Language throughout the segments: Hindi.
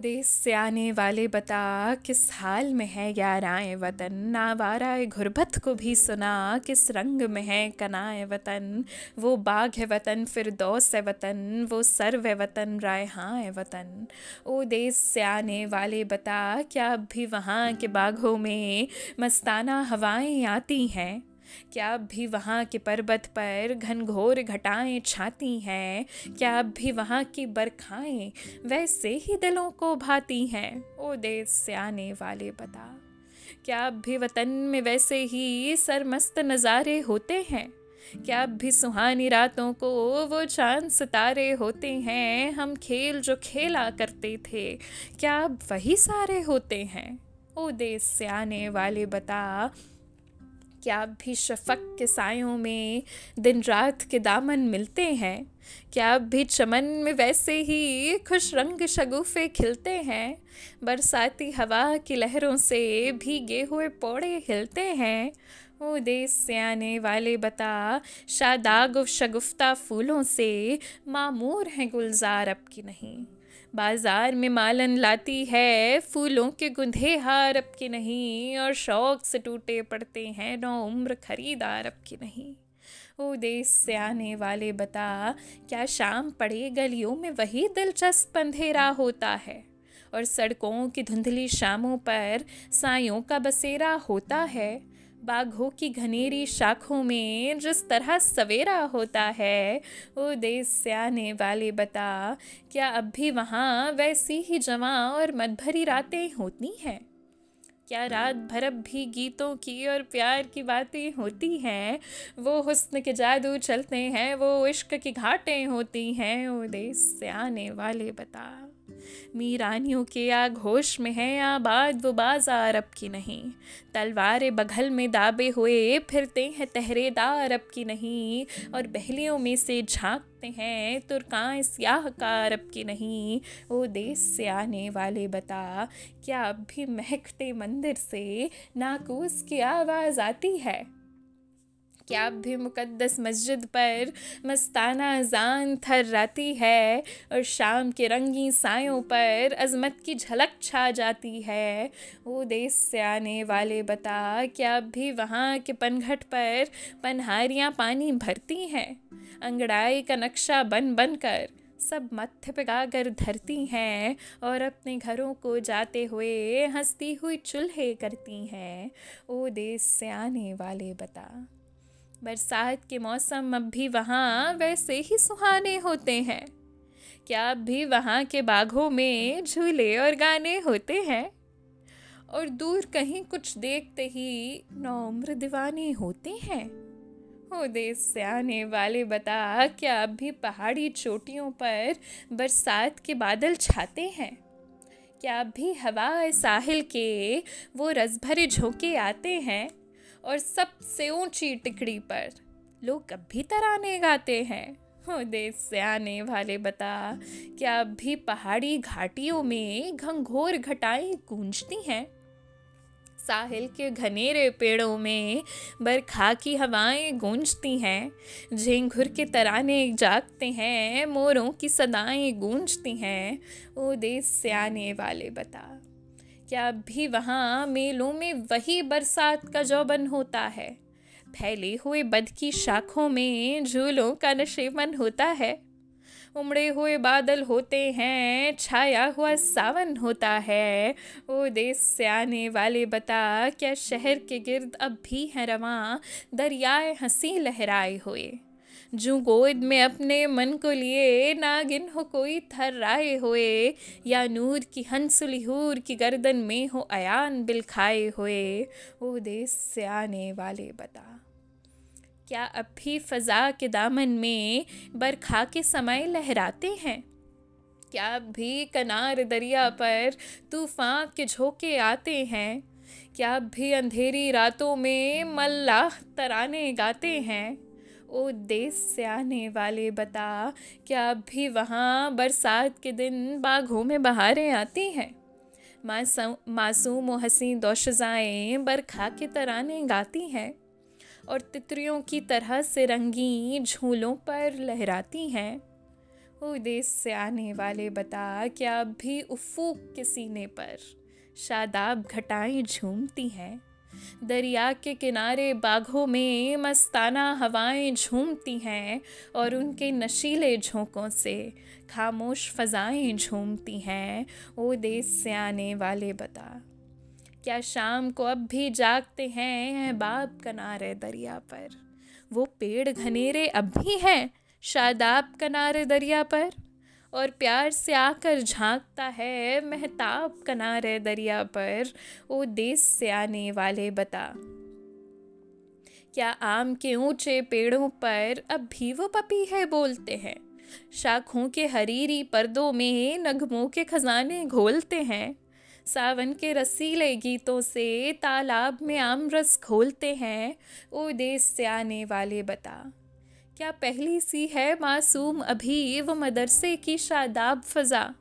देश से आने वाले बता, किस हाल में है याराए वतन? नावाराए घुरबत को भी सुना, किस रंग में है कनाए वतन? वो बाघ है वतन फिर दोस्त है वतन, वो सर्व है वतन राय हाँ है वतन। ओ देश से आने वाले बता, क्या अब भी वहाँ के बाघों में मस्ताना हवाएँ आती हैं? क्या अब भी वहाँ के पर्वत पर घनघोर घटाएँ छाती हैं? क्या अब भी वहाँ की बरखाएँ वैसे ही दिलों को भाती हैं? ओ देश से आने वाले बता। क्या अब भी वतन में वैसे ही सरमस्त नज़ारे होते हैं? क्या अब भी सुहानी रातों को वो चाँद सितारे होते हैं? हम खेल जो खेला करते थे, क्या अब वही सारे होते हैं? ओ देश से आने वाले बता क्या आप भी शफक के सायों में दिन रात के दामन मिलते हैं? क्या आप भी चमन में वैसे ही खुश रंग शगुफे खिलते हैं? बरसाती हवा की लहरों से भीगे हुए पौड़े हिलते हैं। ओ देश से आने वाले बता शादाग शगुफ्ता फूलों से मामूर हैं गुलजार अब की नहीं। बाज़ार में मालन लाती है, फूलों के गुंधे हार अब की नहीं, और शौक से टूटे पड़ते हैं, नौ उम्र खरीदार अब की नहीं। ओ देश से आने वाले बता, क्या शाम पड़े गलियों में वही दिलचस्प अंधेरा होता है? और सड़कों की धुंधली शामों पर सायों का बसेरा होता है बाघों की घनेरी शाखों में जिस तरह सवेरा होता है वो देश से आने वाले बता, क्या अब भी वहाँ वैसी ही जमा और मदभरी रातें होती हैं? क्या रात भर अब भी गीतों की और प्यार की बातें होती हैं? वो हुस्न के जादू चलते हैं, वो इश्क की घाटें होती हैं वो देश से आने वाले बता। मीरानियों के आघोष में है या बाद वो बाज़ार अब की नहीं। तलवार बघल में दाबे हुए, फिरते हैं तहरेदार अब की नहीं। और बहलियों में से झांकते हैं, तुर्काएँ स्याह का अरब की नहीं। वो देश से आने वाले बता, क्या अब भी महकते मंदिर से? नाकूस की आवाज़ आती है। क्या भी मुकद्दस मस्जिद पर मस्ताना अजान थर्राती है और शाम के रंगी सायों पर अजमत की झलक छा जाती है। वो देश से आने वाले बता क्या भी वहाँ के पनघट पर पनहारियाँ पानी भरती हैं। अंगड़ाई का नक्शा बन बन कर सब मत्थ पगा कर धरती हैं और अपने घरों को जाते हुए हंसती हुई चूल्हे करती हैं। ओ देश से आने वाले बता। बरसात के मौसम अब भी वहाँ वैसे ही सुहाने होते हैं। क्या अब भी वहाँ के बाघों में झूले और गाने होते हैं? और दूर कहीं कुछ देखते ही नौम्र दीवाने होते हैं। हो देश से आने वाले बता, क्या अब भी पहाड़ी चोटियों पर बरसात के बादल छाते हैं? क्या अब भी हवा साहिल के वो रस भरे झोंके आते हैं? और सबसे ऊँची टिकड़ी पर। लोग अब भी तराने गाते हैं। हो देश से आने वाले बता। क्या अब भी पहाड़ी घाटियों में घंघोर घटाएँ गूंजती हैं? साहिल के घनेरे पेड़ों में बरखा की हवाएँ गूंजती हैं। झिंघुर के तराने जागते हैं, मोरों की सदाएँ गूंजती हैं। ओ देश से आने वाले बता। क्या भी वहाँ मेलों में वही बरसात का जौबन होता है? फैले हुए बद की शाखों में झूलों का नशेमन होता है। उमड़े हुए बादल होते हैं, छाया हुआ सावन होता है। ओ देश से आने वाले बता, क्या शहर के गिर्द अब भी हैं रवा? दरियाए हँसी लहराए हुए। जो गोद में अपने मन को लिए नागिन हो कोई थर्राए हुए, या नूर की हंसुली हूर की गर्दन में हो अयान बिल खाए हुए। वो देश से आने वाले बता, क्या अब भी फ़ज़ा के दामन में बरखा के समय लहराते हैं? क्या अब भी कनार दरिया पर तूफ़ान के झोंके आते हैं? क्या अब भी अंधेरी रातों में मल्लाह तराने गाते हैं? ओ देश से आने वाले बता, क्या अब भी वहाँ बरसात के दिन बाघों में बहारें आती हैं? मासूम व हसी दोशजाएँ बरखा के तराने गाती हैं और तितरियों की तरह से रंगी झूलों पर लहराती हैं। ओ देश से आने वाले बता, क्या अब भी उफूक के सीने पर शादाब घटाएँ झूमती हैं? दरिया के किनारे बाघों में मस्ताना हवाएँ झूमती हैं और उनके नशीले झोंकों से खामोश फजाएँ झूमती हैं। ओ देश से आने वाले बता। क्या शाम को अब भी जागते हैं बाब कनारे दरिया पर? वो पेड़ घनेरे अब भी हैं शादाब कनारे दरिया पर? और प्यार से आकर झांकता है महताब किनारे दरिया पर, ओ देश से आने वाले बता। क्या आम के ऊँचे पेड़ों पर अब भी वो पपी है बोलते हैं? शाखों के हरीरी पर्दों में नगमों के खजाने घोलते हैं। सावन के रसीले गीतों से तालाब में आम रस खोलते हैं, ओ देश से आने वाले बता। क्या पहली सी है मासूम अभी वो मदरसे की शादाब फजा?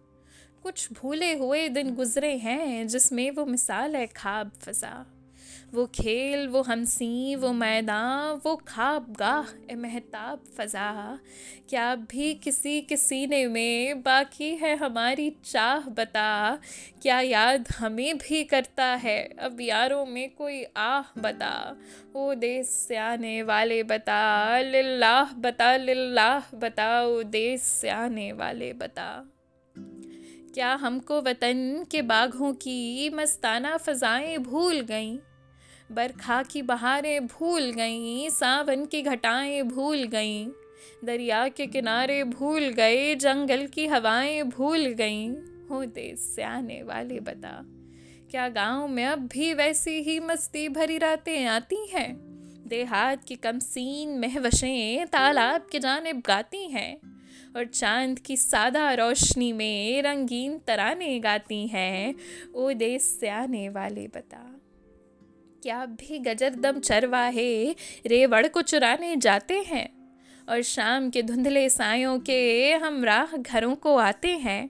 कुछ भूले हुए दिन गुजरे हैं जिसमें वो मिसाल है खाब फजा। वो खेल, वो हमसी वो मैदान, वो खाब गाह, ए महताब फ़ज़ा। क्या भी किसी के सीने में बाकी है हमारी चाह बता। क्या याद हमें भी करता है, अब यारों में कोई आह बता। ओ देश से आने वाले बता, लिल्लाह बता लिल्लाह बता। ओ देश से आने वाले बता। क्या हमको वतन के बाघों की मस्ताना फ़ज़ाएँ भूल गईं? बरखा की बहारें भूल गईं, सावन की घटाएँ भूल गईं, दरिया के किनारे भूल गए, जंगल की हवाएँ भूल गईं। हो देश से आने वाले बता, क्या गाँव में अब भी वैसी ही मस्ती भरी रातें आती हैं? देहात की कमसीन महवशें तालाब के जाने गाती हैं, और चाँद की सादा रोशनी में रंगीन तराने गाती हैं। ओ देश से आने वाले बता। क्या भी गजरदम चरवाहे रेवड़ को चुराने जाते हैं। और शाम के धुंधले सायों के हम राह घरों को आते हैं।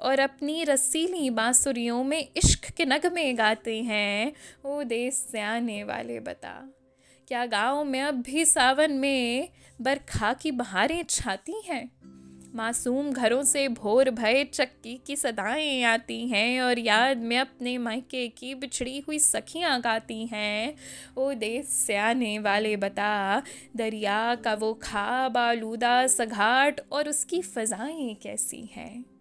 और अपनी रसीली बांसुरियों में इश्क के नगमे गाते हैं। ओ देश से आने वाले बता, क्या गाँव में अब भी सावन में बरखा की बहारें छाती हैं? मासूम घरों से भोर भय चक्की की सदाएँ आती हैं और याद में अपने मायके की बिछड़ी हुई सखियाँ गाती हैं। ओ देश से आने वाले बता, दरिया का वो खाब आलूदा सघाट और उसकी फ़ज़ाएँ कैसी हैं?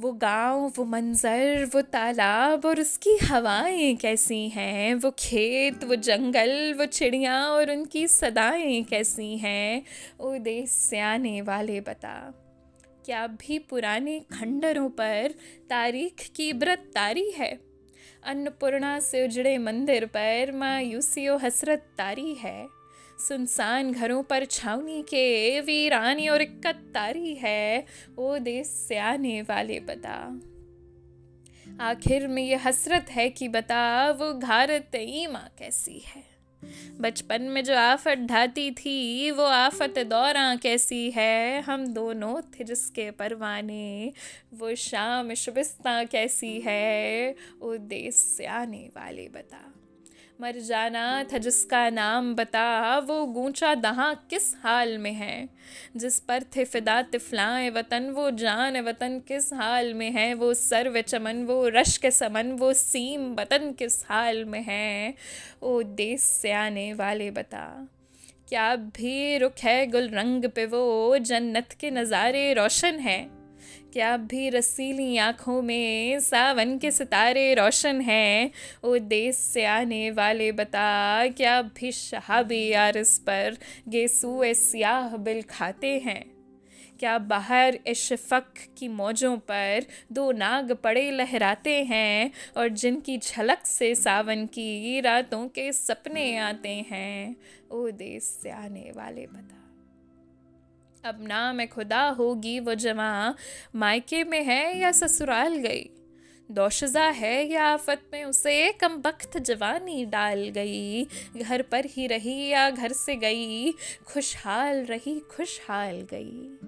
वो गाँव, वो मंज़र, वो तालाब और उसकी हवाएँ कैसी हैं? वो खेत, वो जंगल, वो चिड़िया और उनकी सदाएँ कैसी हैं? ओ देश से आने वाले बता। क्या भी पुराने खंडरों पर तारीख की व्रत तारी है? अन्नपूर्णा से उजड़े मंदिर पर मायूसियो हसरत तारी है। सुनसान घरों पर छावनी के वीरानी और इक्कत तारी है, वो देश से आने वाले बता। आखिर में ये हसरत है कि बता, वो घारत माँ कैसी है? बचपन में जो आफत ढाती थी, वो आफत दौरा कैसी है? हम दोनों थे जिसके परवाने, वो शाम शुबिस्ता कैसी है? वो देश से आने वाले बता। मर जाना था जिसका नाम बता, वो गूंचा दहाँ किस हाल में है? जिस पर थे फिदा तिफलाए वतन, वो जान वतन किस हाल में है? वो सर्व चमन, वो रश के समन, वो सीम वतन किस हाल में है? ओ देश से आने वाले बता। क्या भी रुख है गुल रंग पे वो? जन्नत के नज़ारे रोशन हैं। क्या भी रसीली आँखों में सावन के सितारे रोशन हैं? ओ देश से आने वाले बता, क्या भी शहाबी यारस पर गेसू स्याह बिल खाते हैं? क्या बाहर इशफ़क की मौजों पर दो नाग पड़े लहराते हैं और जिनकी झलक से सावन की रातों के सपने आते हैं? ओ देश से आने वाले बता। अब नाम खुदा होगी, वो जमा मायके में है या ससुराल गई? दोशजा है या आफत में उसे कम वक्त जवानी डाल गई? घर पर ही रही या घर से गई? खुशहाल रही, खुशहाल गई।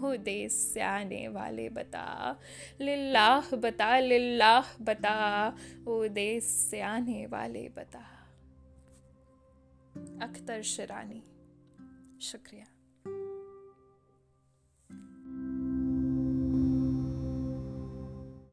हो देश से आने वाले बता, लिल्लाह बता लिल्लाह बता। ओ से आने वाले बता। अख्तर शरानी, शुक्रिया।